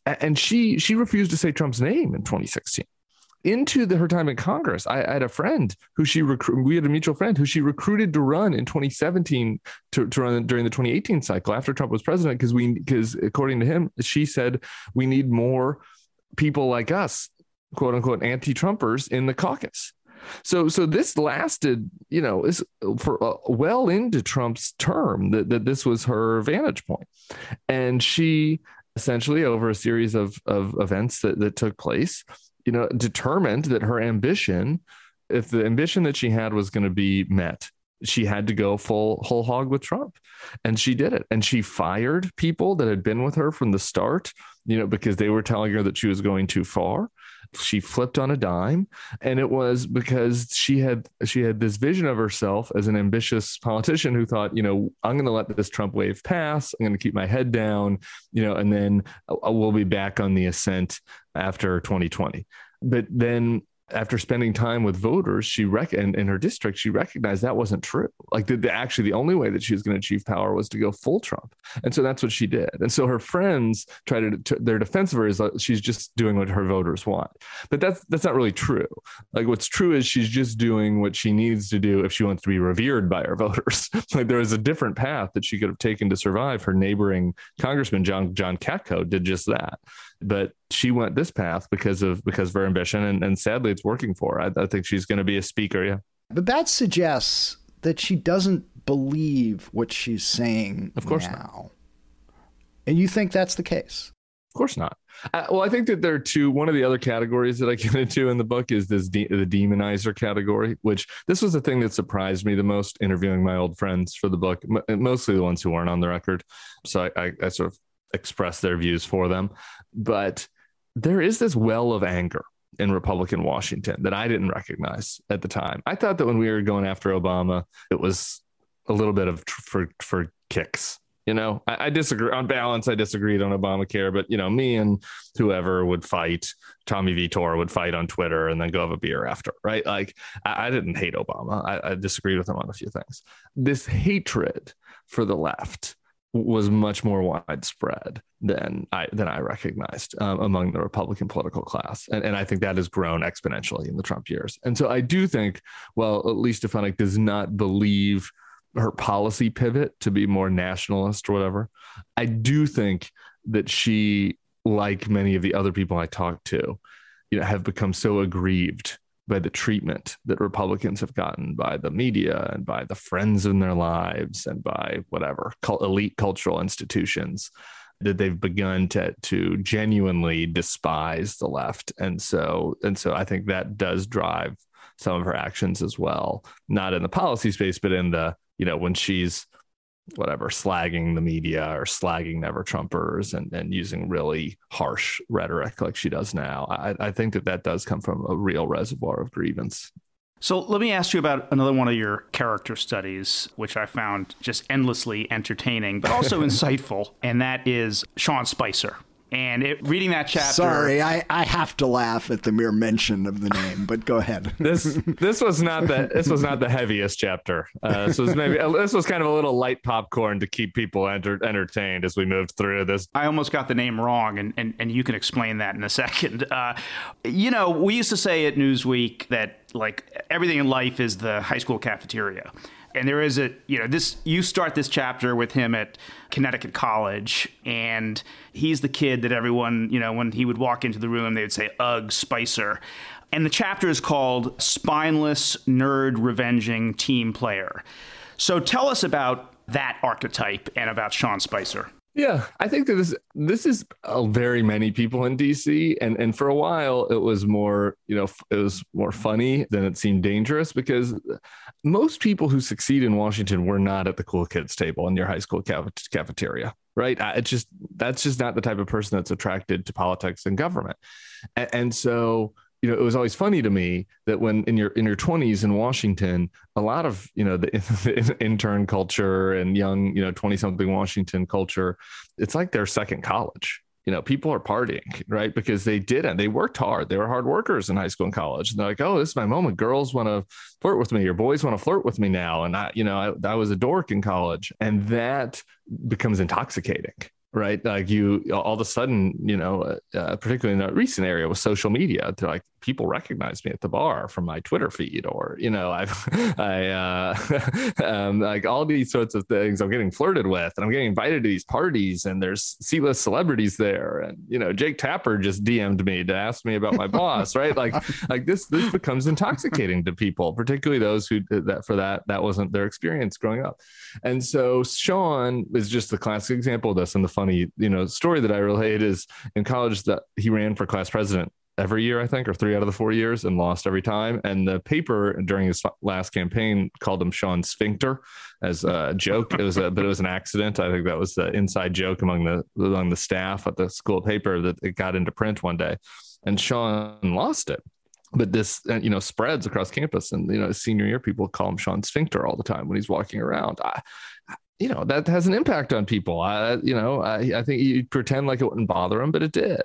and she she refused to say Trump's name in 2016 into the, her time in Congress, I, I, had a friend who she recruited. We had a mutual friend who she recruited to run in 2017 to, to run during the 2018 cycle after Trump was president. Because we, because according to him, she said we need more people like us, quote unquote, anti-Trumpers in the caucus. So, so this lasted, you know, is for uh, well into Trump's term that, that this was her vantage point, and she essentially over a series of, of events that, that took place you know, determined that her ambition, if the ambition that she had was going to be met, she had to go full whole hog with Trump. And she did it. And she fired people that had been with her from the start, you know, because they were telling her that she was going too far she flipped on a dime and it was because she had she had this vision of herself as an ambitious politician who thought you know i'm going to let this trump wave pass. I'm going to keep my head down you know and then uh, we'll be back on the ascent after 2020 but then after spending time with voters, she rec- in, in her district, she recognized that wasn't true. Like the, the, actually the only way that she was going to achieve power was to go full Trump, and so that's what she did. And so her friends try to, to their defense of her is like she's just doing what her voters want, but that's that's not really true. Like what's true is she's just doing what she needs to do if she wants to be revered by her voters. like there is a different path that she could have taken to survive. Her neighboring congressman John John Katko did just that but she went this path because of because of her ambition and, and sadly it's working for her. I, I think she's going to be a speaker yeah. But that suggests that she doesn't believe what she's saying of course now. Not. and you think that's the case? Of course not. Uh, well i think that there are two one of the other categories that i get into in the book is this de- the demonizer category which this was the thing that surprised me the most interviewing my old friends for the book m- mostly the ones who weren't on the record. So I, I, I sort of express their views for them but there is this well of anger in Republican Washington that I didn't recognize at the time. I thought that when we were going after Obama, it was a little bit of tr- for for kicks. You know, I, I, disagree on balance. I disagreed on Obamacare, but you know, me and whoever would fight, Tommy Vietor would fight on Twitter and then go have a beer after, right? Like, I, I didn't hate Obama. I, I disagreed with him on a few things. This hatred for the left was much more widespread than I than I recognized um, among the Republican political class, and, and I think that has grown exponentially in the Trump years. And so I do think, well, Elise Stefanik does not believe her policy pivot to be more nationalist or whatever. I do think that she, like many of the other people I talked to, you know, have become so aggrieved by the treatment that Republicans have gotten by the media and by the friends in their lives and by whatever elite cultural institutions that they've begun to to genuinely despise the left. And so and so I think that does drive some of her actions as well not in the policy space but in the you know when she's whatever slagging the media or slagging never trumpers and, and using really harsh rhetoric like she does now I, I think that that does come from a real reservoir of grievance so let me ask you about another one of your character studies, which I found just endlessly entertaining, but also insightful, and that is Sean Spicer. And it, reading that chapter. Sorry, I, I have to laugh at the mere mention of the name, but go ahead. this this was not the this was not the heaviest chapter. Uh, this was maybe this was kind of a little light popcorn to keep people enter, entertained as we moved through this. I almost got the name wrong, and and, and you can explain that in a second. Uh, you know, we used to say at Newsweek that like everything in life is the high school cafeteria. And there is a, you know, this, you start this chapter with him at Connecticut College, and he's the kid that everyone, you know, when he would walk into the room, they would say, Ugh, Spicer. And the chapter is called Spineless Nerd Revenging Team Player. So tell us about that archetype and about Sean Spicer. Yeah, I think that this this is uh, very many people in DC, and and for a while it was more you know it was more funny than it seemed dangerous because most people who succeed in Washington were not at the cool kids table in your high school cafeteria, right? It's just that's just not the type of person that's attracted to politics and government, and, so you know, it was always funny to me that when in your in your 20s in Washington, a lot of you know the, the intern culture and young you know 20 something Washington culture, it's like their second college. You know, people are partying, right? Because they didn't. They worked hard. They were hard workers in high school and college. And they're like, "Oh, this is my moment. Girls want to flirt with me, or boys want to flirt with me now." And I, you know, I, I was a dork in college, and that becomes intoxicating right? Like you, all of a sudden, you know, uh, uh, particularly in the recent area with social media, they're like people recognize me at the bar from my Twitter feed, or you know, I've, I, uh, um, like all these sorts of things. I'm getting flirted with, and I'm getting invited to these parties, and there's C-list celebrities there, and you know, Jake Tapper just DM'd me to ask me about my boss, right? Like, like this, this becomes intoxicating to people, particularly those who that for that that wasn't their experience growing up, and so Sean is just the classic example of this, and the funny, you know, story that I relate is in college that he ran for class president every year, I think, or three out of the four years, and lost every time. And the paper during his last campaign called him Sean Sphincter as a joke. It was a, but it was an accident. I think that was the inside joke among the among the staff at the school paper that it got into print one day, and Sean lost it but this uh, you know spreads across campus and you know senior year people call him sean sphincter all the time when he's walking around I, you know that has an impact on people. I, you know, I, I think you pretend like it wouldn't bother him, but it did.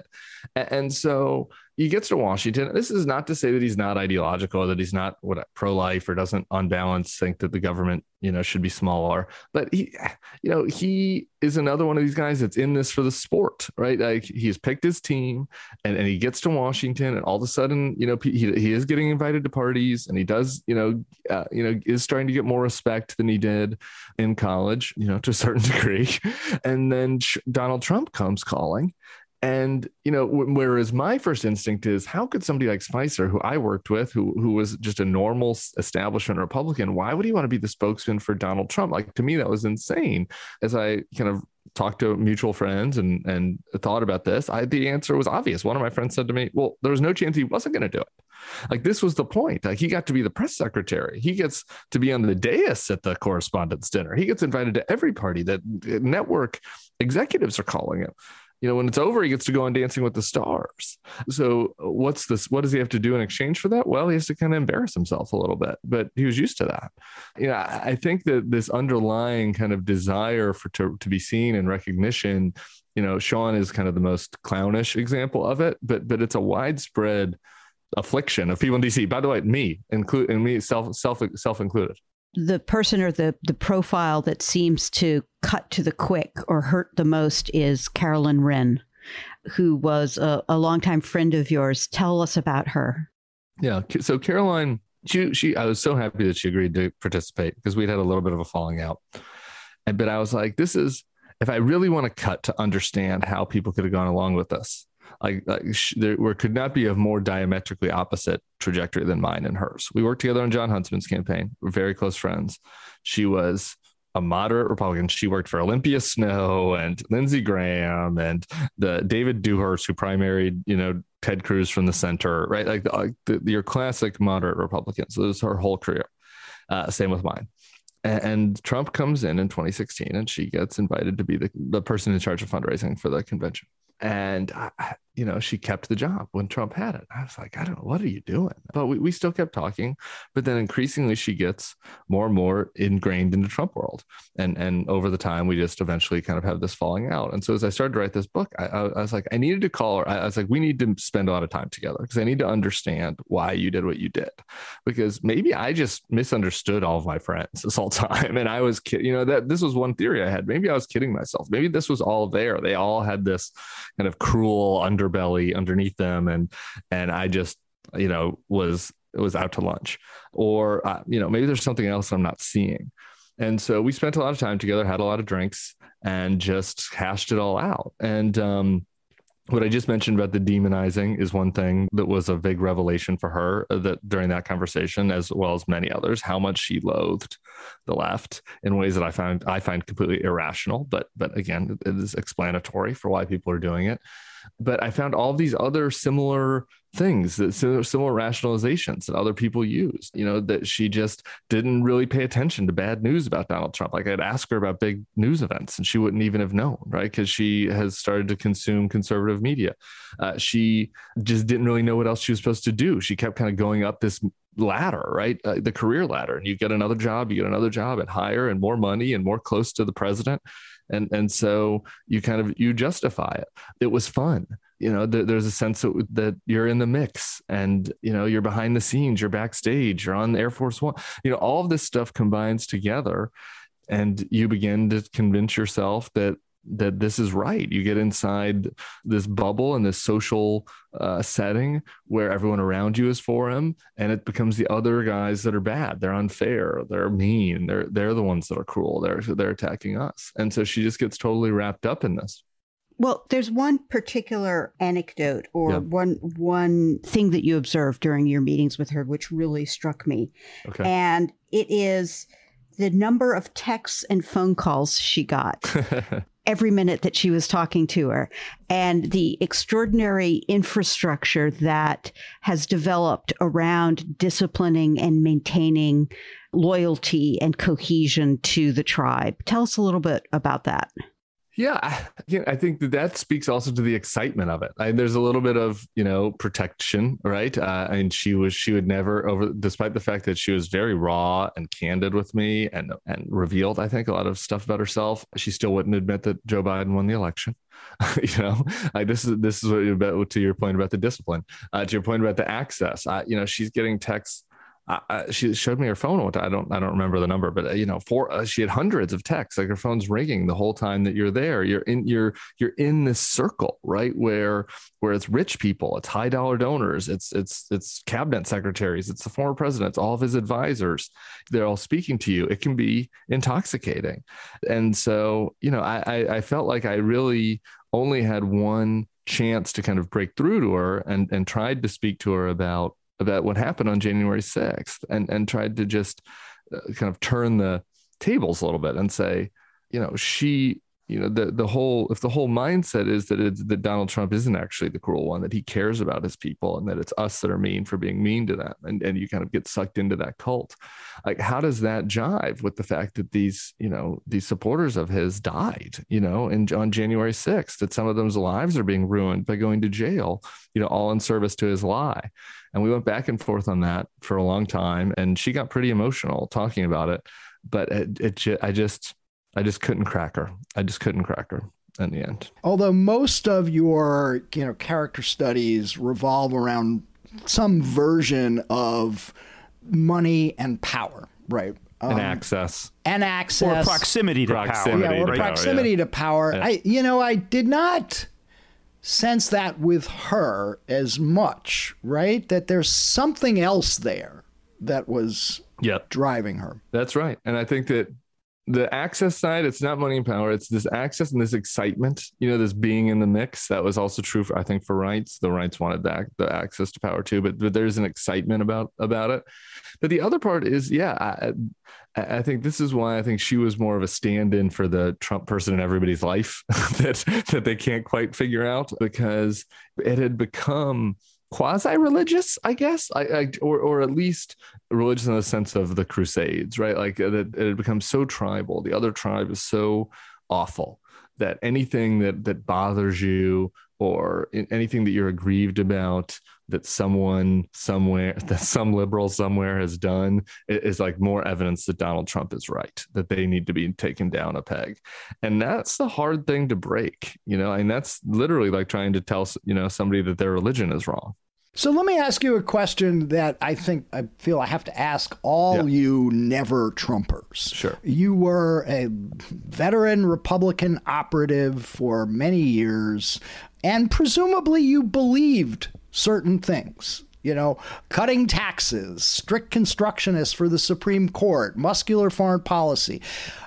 And, and so he gets to Washington. This is not to say that he's not ideological, that he's not what pro-life or doesn't unbalanced think that the government, you know, should be smaller. But he, you know, he is another one of these guys that's in this for the sport, right? Like he's picked his team, and, and he gets to Washington, and all of a sudden, you know, he, he is getting invited to parties, and he does, you know, uh, you know, is starting to get more respect than he did in college, you know, to a certain degree. And then Donald Trump comes calling and you know, whereas my first instinct is, how could somebody like Spicer, who I worked with, who who was just a normal establishment Republican, why would he want to be the spokesman for Donald Trump? Like to me, that was insane. As I kind of talked to mutual friends and and thought about this, I the answer was obvious. One of my friends said to me, "Well, there was no chance he wasn't going to do it." Like this was the point. Like he got to be the press secretary. He gets to be on the dais at the correspondence dinner. He gets invited to every party that network executives are calling him you know when it's over he gets to go on dancing with the stars. So uh, what's this what does he have to do in exchange for that? Well he has to kind of embarrass himself a little bit but he was used to that. You know i think that this underlying kind of desire for to, to be seen and recognition you know sean is kind of the most clownish example of it but but it's a widespread affliction of people in dc by the way me include and me self self self included the person or the the profile that seems to cut to the quick or hurt the most is Caroline Wren, who was a, a longtime friend of yours. Tell us about her. Yeah, so Caroline, she she I was so happy that she agreed to participate because we'd had a little bit of a falling out, and but I was like, this is if I really want to cut to understand how people could have gone along with this like, like there could not be a more diametrically opposite trajectory than mine and hers. We worked together on Jon Huntsman's campaign. We're very close friends. She was a moderate Republican. She worked for Olympia Snowe and Lindsey Graham and the David Dewhurst, who primaried, you know, Ted Cruz from the center, right? Like the, the, your classic moderate Republican. So this is her whole career. Uh, same with mine. And, Trump comes in in 2016 and she gets invited to be the, the person in charge of fundraising for the convention and I, you know she kept the job when trump had it. I was like i don't know what are you doing? But we, we still kept talking but then increasingly she gets more and more ingrained into trump world. And and over the time we just eventually kind of have this falling out. And so as i started to write this book i, I was like i needed to call her i was like we need to spend a lot of time together because i need to understand why you did what you did. Because maybe i just misunderstood all of my friends this whole time and i was kidding, you know that this was one theory i had. Maybe i was kidding myself. Maybe this was all there. They all had this kind of cruel underbelly underneath them and and i just you know was was out to lunch, or uh, you know maybe there's something else I'm not seeing. And so we spent a lot of time together, had a lot of drinks, and just hashed it all out. And um, what I just mentioned about the demonizing is one thing that was a big revelation for her uh, that during that conversation, as well as many others, how much she loathed the left in ways that I find I find completely irrational. But but again, it is explanatory for why people are doing it but I found all these other similar things that similar rationalizations that other people use you know that she just didn't really pay attention to bad news about donald trump. Like i'd ask her about big news events and she wouldn't even have known right? Because she has started to consume conservative media. Uh, she just didn't really know what else she was supposed to do. She kept kind of going up this ladder right? Uh, the career ladder. And you get another job you get another job and higher and more money and more close to the president and and so you kind of you justify it. It was fun. You know th- there's a sense that, that you're in the mix and you know you're behind the scenes you're backstage you're on air force one. You know all of this stuff combines together and you begin to convince yourself that that this is right. You get inside this bubble and this social uh, setting where everyone around you is for him, and it becomes the other guys that are bad. They're unfair. They're mean. They're they're the ones that are cruel. They're they're attacking us, and so she just gets totally wrapped up in this. Well, there's one particular anecdote or yeah. one one thing that you observed during your meetings with her, which really struck me, okay. and it is the number of texts and phone calls she got every minute that she was talking to her and the extraordinary infrastructure that has developed around disciplining and maintaining loyalty and cohesion to the tribe. Tell us a little bit about that. Yeah, I, I think that that speaks also to the excitement of it. I, there's a little bit of you know protection, right? Uh, and she was she would never over, despite the fact that she was very raw and candid with me and and revealed, I think, a lot of stuff about herself. She still wouldn't admit that Joe Biden won the election. you know, like this is this is what you about to your point about the discipline. Uh, to your point about the access, uh, you know, she's getting texts uh, she showed me her phone. I don't, I don't remember the number, but uh, you know, for uh, she had hundreds of texts. Like her phone's ringing the whole time that you're there. You're in, you're, you're in this circle, right? Where, where it's rich people, it's high dollar donors, it's, it's, it's cabinet secretaries, it's the former president, it's all of his advisors. They're all speaking to you. It can be intoxicating, and so you know, I, I, I felt like I really only had one chance to kind of break through to her and and tried to speak to her about about what happened on January 6th and, and tried to just uh, kind of turn the tables a little bit and say, you know, she you know the the whole if the whole mindset is that it's that Donald Trump isn't actually the cruel one that he cares about his people and that it's us that are mean for being mean to them and and you kind of get sucked into that cult like how does that jive with the fact that these you know these supporters of his died you know in on January 6th that some of them's lives are being ruined by going to jail you know all in service to his lie? And we went back and forth on that for a long time and she got pretty emotional talking about it but it, it I just I just couldn't crack her. I just couldn't crack her in the end. Although most of your, you know, character studies revolve around some version of money and power, right? Um, and access. And access. Or proximity to proximity power. Yeah, or right? proximity yeah. to power. Yeah. I you know, I did not sense that with her as much, right? That there's something else there that was yep. driving her. That's right. And I think that the access side, it's not money and power. It's this access and this excitement, you know, this being in the mix. That was also true for, I think, for Reitz. The Reitz wanted that, the access to power too, but, but there's an excitement about, about it. But the other part is, yeah, I, I think this is why I think she was more of a stand-in for the Trump person in everybody's life that, that they can't quite figure out because it had become quasi-religious, I guess, I, I, or or at least religious in the sense of the Crusades, right? Like uh, it, it had become so tribal. The other tribe is so awful that anything that that bothers you or anything that you're aggrieved about that someone somewhere that some liberal somewhere has done is like more evidence that Donald Trump is right that they need to be taken down a peg and that's the hard thing to break you know and that's literally like trying to tell you know somebody that their religion is wrong so let me ask you a question that I think I feel I have to ask all yeah. you never Trumpers. Sure. You were a veteran Republican operative for many years, and presumably you believed certain things. You know, cutting taxes, strict constructionists for the Supreme Court, muscular foreign policy,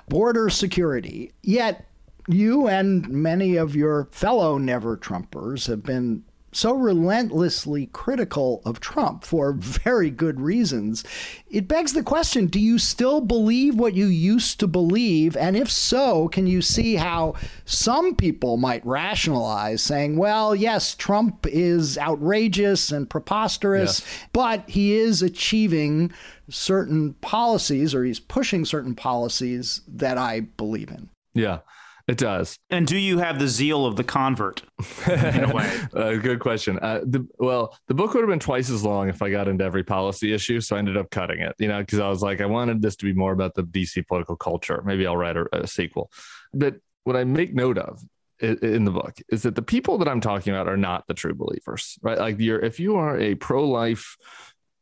border security. Yet, you and many of your fellow never Trumpers have been so relentlessly critical of Trump for very good reasons, it begs the question do you still believe what you used to believe? And if so, can you see how some people might rationalize saying, well, yes, Trump is outrageous and preposterous, yes. but he is achieving certain policies or he's pushing certain policies that I believe in? Yeah. It does. And do you have the zeal of the convert? In a way, uh, good question. Uh, the, well, the book would have been twice as long if I got into every policy issue, so I ended up cutting it. You know, because I was like, I wanted this to be more about the DC political culture. Maybe I'll write a, a sequel. But what I make note of in the book is that the people that I'm talking about are not the true believers, right? Like you're if you are a pro-life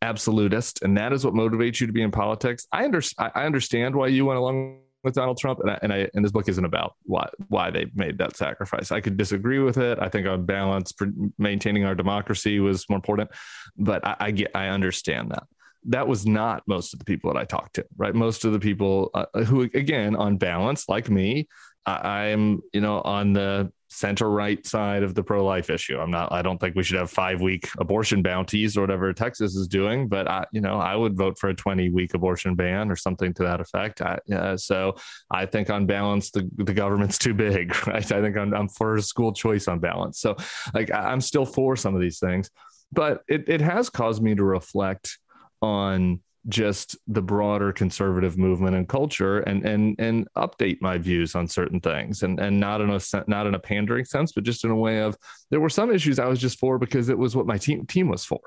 absolutist and that is what motivates you to be in politics, I understand I understand why you went along with Donald Trump, and I, and I and this book isn't about why why they made that sacrifice. I could disagree with it. I think on balance, maintaining our democracy was more important, but I, I get I understand that. That was not most of the people that I talked to, right? Most of the people uh, who, again, on balance, like me, I, I'm you know on the center right side of the pro life issue. I'm not, I don't think we should have five week abortion bounties or whatever Texas is doing, but I, you know, I would vote for a 20 week abortion ban or something to that effect. I, uh, so I think on balance, the, the government's too big, right? I think I'm, I'm for school choice on balance. So like I'm still for some of these things, but it, it has caused me to reflect on just the broader conservative movement and culture and and and update my views on certain things. And and not in a not in a pandering sense but just in a way of there were some issues I was just for because it was what my team team was for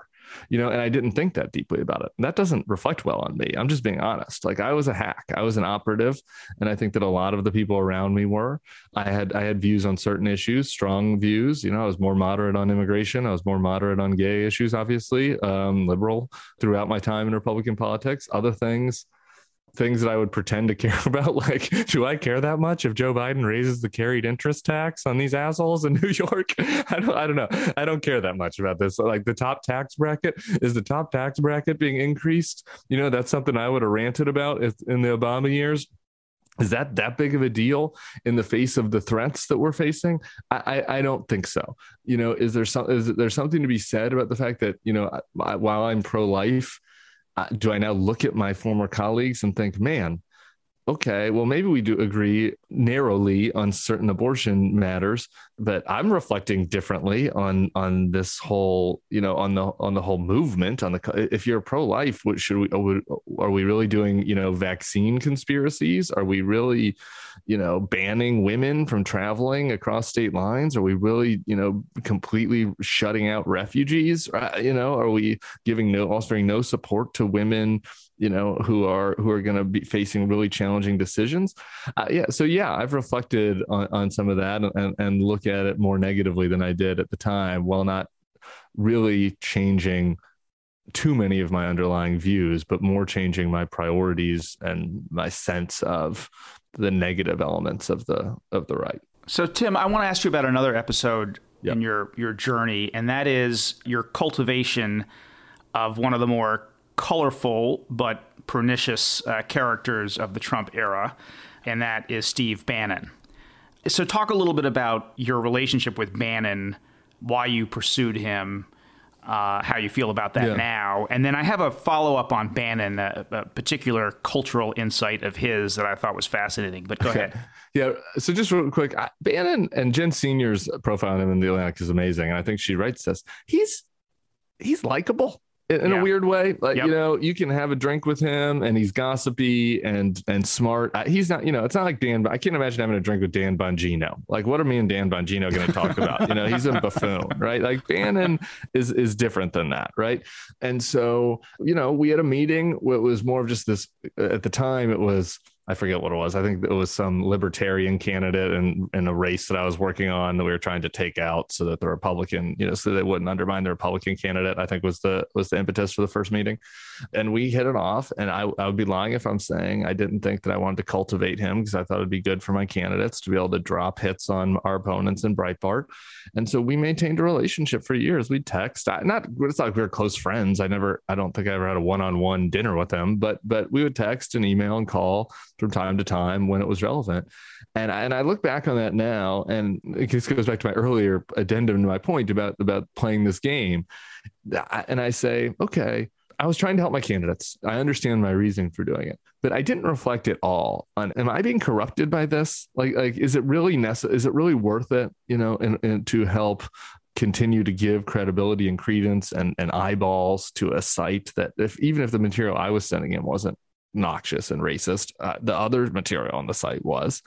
you know, and I didn't think that deeply about it. That doesn't reflect well on me. I'm just being honest. Like I was a hack, I was an operative, and I think that a lot of the people around me were. I had I had views on certain issues, strong views. You know, I was more moderate on immigration. I was more moderate on gay issues, obviously, um, liberal throughout my time in Republican politics. Other things things that I would pretend to care about. Like, do I care that much if Joe Biden raises the carried interest tax on these assholes in New York? I don't, I don't know. I don't care that much about this. Like the top tax bracket is the top tax bracket being increased. You know, that's something I would have ranted about in the Obama years. Is that that big of a deal in the face of the threats that we're facing? I, I, I don't think so. You know, is there some is there something to be said about the fact that you know while I'm pro life, do I now look at my former colleagues and think, man, okay, well, maybe we do agree narrowly on certain abortion matters, but I'm reflecting differently on on this whole, you know, on the on the whole movement. On the if you're pro life, what should we are we really doing? You know, vaccine conspiracies? Are we really, you know, banning women from traveling across state lines? Are we really, you know, completely shutting out refugees? Uh, you know, are we giving no offering no support to women? You know who are who are going to be facing really challenging decisions uh, yeah so yeah i've reflected on, on some of that and, and look at it more negatively than i did at the time while not really changing too many of my underlying views but more changing my priorities and my sense of the negative elements of the of the right so tim i want to ask you about another episode yep. in your your journey and that is your cultivation of one of the more colorful but pernicious uh, characters of the Trump era, and that is Steve Bannon. So, talk a little bit about your relationship with Bannon, why you pursued him, uh, how you feel about that yeah. now. And then I have a follow up on Bannon, a, a, particular cultural insight of his that I thought was fascinating. But go ahead. Yeah. So just real quick, I, Bannon and Jen Senior's profile on him in the Atlantic is amazing, and I think she writes this. He's he's likable in yeah. a weird way. Like yep. you know, you can have a drink with him, and he's gossipy and and smart. He's not, you know, it's not like Dan. I can't imagine having a drink with Dan Bongino. Like, what are me and Dan Bongino going to talk about? you know, he's a buffoon, right? Like Bannon is is different than that, right? And so, you know, we had a meeting. It was more of just this. At the time, it was I forget what it was. I think it was some libertarian candidate in, in a race that I was working on that we were trying to take out so that the Republican, you know, so they wouldn't undermine the Republican candidate. I think was the was the impetus for the first meeting, and we hit it off. And I, I would be lying if I'm saying I didn't think that I wanted to cultivate him because I thought it'd be good for my candidates to be able to drop hits on our opponents in Breitbart. And so we maintained a relationship for years. We'd text. I, not it's not like we were close friends. I never. I don't think I ever had a one on one dinner with him, but but we would text and email and call from time to time when it was relevant. And I, and I look back on that now, and this goes back to my earlier addendum to my point about about playing this game. And I say, okay, I was trying to help my candidates. I understand my reasoning for doing it, but I didn't reflect at all on am I being corrupted by this? Like, like is it really necessary? Is it really worth it? You know, and, and to help continue to give credibility and credence and, and eyeballs to a site that if even if the material I was sending him wasn't noxious and racist. Uh, the other material on the site was.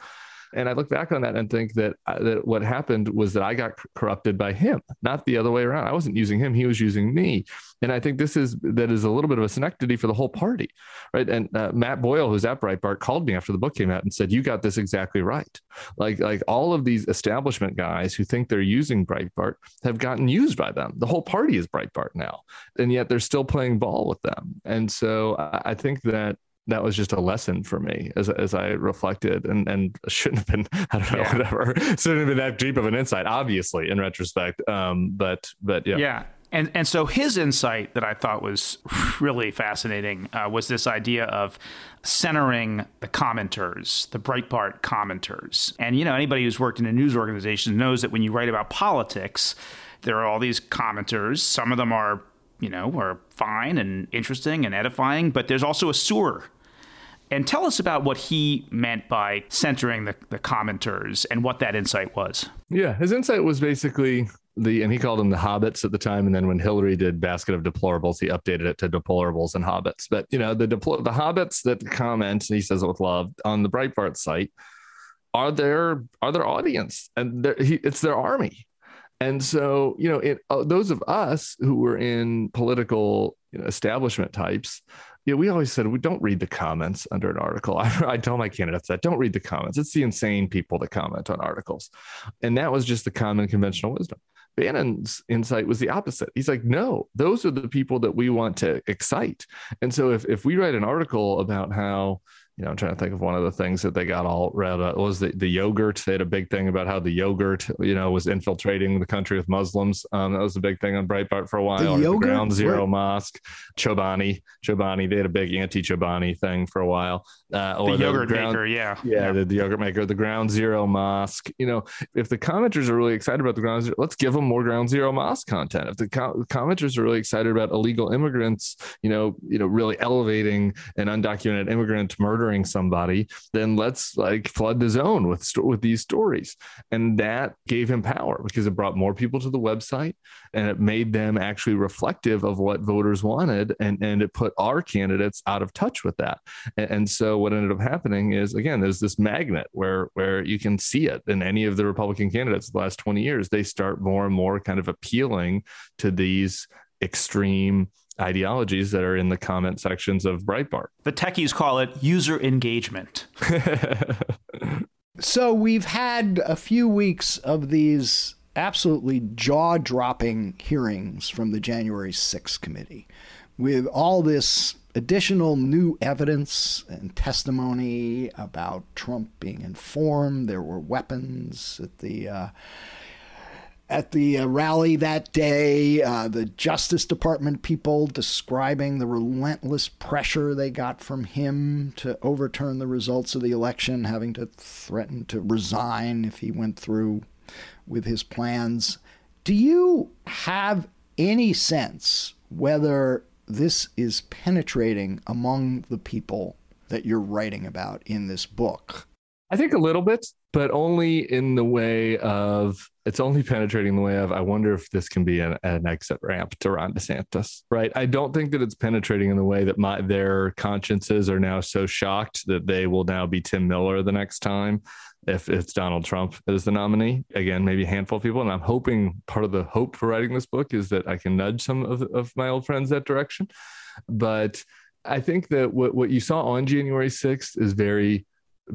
And I look back on that and think that, uh, that what happened was that I got corrupted by him, not the other way around. I wasn't using him; he was using me. And I think this is that is a little bit of a synecdoche for the whole party, right? And uh, Matt Boyle, who's at Breitbart, called me after the book came out and said, "You got this exactly right." Like like all of these establishment guys who think they're using Breitbart have gotten used by them. The whole party is Breitbart now, and yet they're still playing ball with them. And so I think that that was just a lesson for me as, as I reflected and, and shouldn't have been, I don't know, yeah. whatever. Shouldn't have been that deep of an insight, obviously, in retrospect. Um, but, but yeah. Yeah. And, and so his insight that I thought was really fascinating uh, was this idea of centering the commenters, the Breitbart commenters. And, you know, anybody who's worked in a news organization knows that when you write about politics, there are all these commenters. Some of them are you know, are fine and interesting and edifying, but there's also a sewer and tell us about what he meant by centering the, the commenters and what that insight was. Yeah, his insight was basically the, and he called them the hobbits at the time. And then when Hillary did Basket of Deplorables, he updated it to deplorables and hobbits. But, you know, the, depl- the hobbits that comment, and he says it with love, on the Breitbart site are their, are their audience and he, it's their army. And so, you know, it, uh, those of us who were in political you know, establishment types, yeah, we always said we don't read the comments under an article. I, I, tell my candidates that don't read the comments. It's the insane people that comment on articles, and that was just the common conventional wisdom. Bannon's insight was the opposite. He's like, no, those are the people that we want to excite. And so if if we write an article about how you know, I'm trying to think of one of the things that they got all read uh, was the, the yogurt. They had a big thing about how the yogurt, you know, was infiltrating the country with Muslims. Um, that was a big thing on Breitbart for a while. The, yogurt? the Ground Zero what? Mosque, Chobani, Chobani. They had a big anti-Chobani thing for a while. Uh, or the, the yogurt ground, maker, yeah, yeah, yeah. The, the, yogurt maker, the Ground Zero Mosque. You know, if the commenters are really excited about the Ground Zero, let's give them more Ground Zero Mosque content. If the co- commenters are really excited about illegal immigrants, you know, you know, really elevating an undocumented immigrant murdering somebody then let's like flood the zone with with these stories. And that gave him power because it brought more people to the website and it made them actually reflective of what voters wanted and and it put our candidates out of touch with that. And, and so what ended up happening is again there's this magnet where where you can see it in any of the Republican candidates the last 20 years they start more and more kind of appealing to these extreme ideologies that are in the comment sections of Breitbart. The techies call it user engagement. so we've had a few weeks of these absolutely jaw dropping hearings from the January 6th committee with all this additional new evidence and testimony about Trump being informed. There were weapons at the. Uh, at the uh, rally that day, uh, the Justice Department people describing the relentless pressure they got from him to overturn the results of the election, having to threaten to resign if he went through with his plans. Do you have any sense whether this is penetrating among the people that you're writing about in this book? I think a little bit, but only in the way of it's only penetrating the way of I wonder if this can be an, an, exit ramp to Ron DeSantis, right? I don't think that it's penetrating in the way that my their consciences are now so shocked that they will now be Tim Miller the next time if it's Donald Trump as the nominee. Again, maybe a handful of people, and I'm hoping part of the hope for writing this book is that I can nudge some of, of my old friends that direction, but I think that what, what you saw on January 6th is very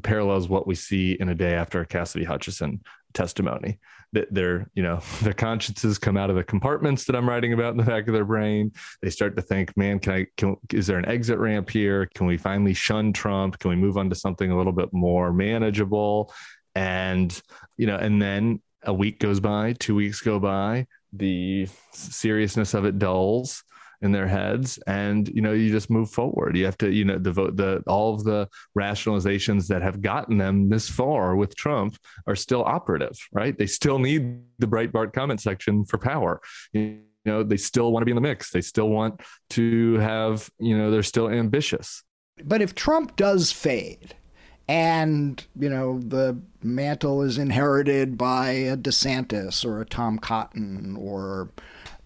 parallels what we see in a day after Cassidy Hutchinson testimony. That their you know their consciences come out of the compartments that i'm writing about in the back of their brain. They start to think man can i can, is there an exit ramp here? Can we finally shun trump? Can we move on to something a little bit more manageable? And you know and then a week goes by two weeks go by the seriousness of it dulls in their heads and you know you just move forward. You have to you know devote the all of the rationalizations that have gotten them this far with trump are still operative right? They still need the breitbart comment section for power. You know they still want to be in the mix. They still want to have you know they're still ambitious. But if trump does fade and you know the mantle is inherited by a DeSantis or a Tom Cotton or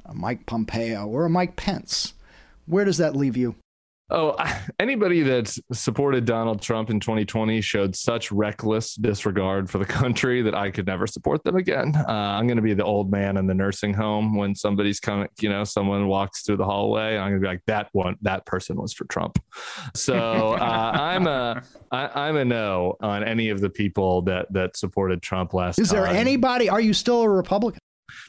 a Mike Pompeo or a Mike Pence. Where does that leave you? Oh, anybody that supported Donald Trump in 2020 showed such reckless disregard for the country that I could never support them again. Uh, I'm going to be the old man in the nursing home when somebody's coming, you know, someone walks through the hallway. I'm going to be like, that one, that person was for Trump. So uh, I'm a, I, I'm a no on any of the people that that supported Trump last. Is there time. anybody? Are you still a Republican?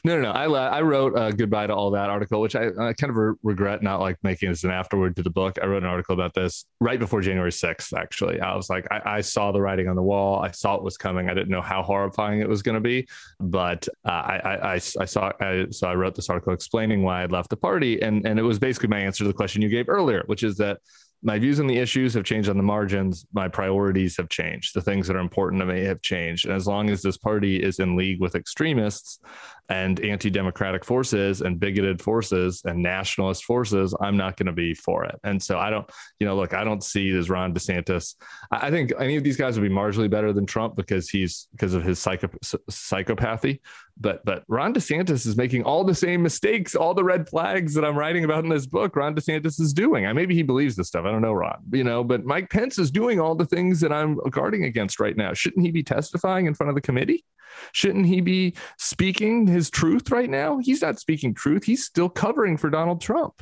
No, no, no. I I wrote uh, goodbye to all that article, which I, I kind of re- regret not like making as an afterward to the book. I wrote an article about this right before January sixth. Actually, I was like, I, I, saw the writing on the wall. I saw it was coming. I didn't know how horrifying it was going to be, but uh, I, I, I, I saw. I, so I wrote this article explaining why I'd left the party, and and it was basically my answer to the question you gave earlier, which is that my views on the issues have changed on the margins. My priorities have changed. The things that are important to me have changed. And as long as this party is in league with extremists and anti democratic forces and bigoted forces and nationalist forces, I'm not going to be for it. And so I don't, you know, look, I don't see as Ron DeSantis. I think any of these guys would be marginally better than Trump because he's because of his psycho, psychopathy but but Ron DeSantis is making all the same mistakes, all the red flags that I'm writing about in this book. Ron DeSantis is doing. I maybe he believes this stuff. I don't know, Ron. You know, but Mike Pence is doing all the things that I'm guarding against right now. Shouldn't he be testifying in front of the committee? Shouldn't he be speaking his truth right now? He's not speaking truth. He's still covering for Donald Trump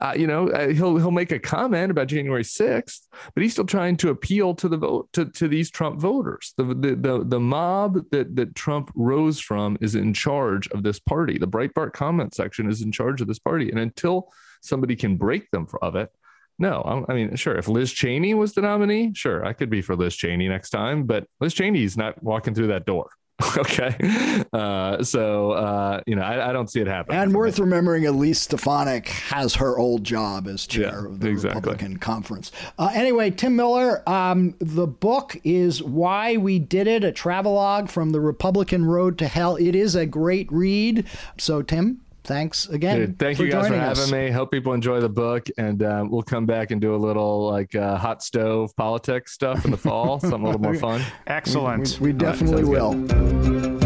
uh, you know, uh, he'll he'll make a comment about January 6th, but he's still trying to appeal to the vote to, to these Trump voters. The, the the the mob that that Trump rose from is in charge of this party. The Breitbart comment section is in charge of this party, and until somebody can break them of it, no, I mean, sure. If Liz Cheney was the nominee, sure, I could be for Liz Cheney next time. But Liz Cheney's not walking through that door. okay. Uh, so, uh, you know, I, I, don't see it happening. And worth remembering, Elise Stefanik has her old job as chair yeah, of the exactly. Republican conference. Uh, anyway, Tim Miller, um, the book is Why We Did It, a travelogue from the Republican Road to Hell. It is a great read. So, Tim, thanks again. Dude, thank you guys for having us. me. Hope people enjoy the book, and um, we'll come back and do a little like uh, hot stove politics stuff in the fall, something a little more fun. Excellent. We, we, we definitely will.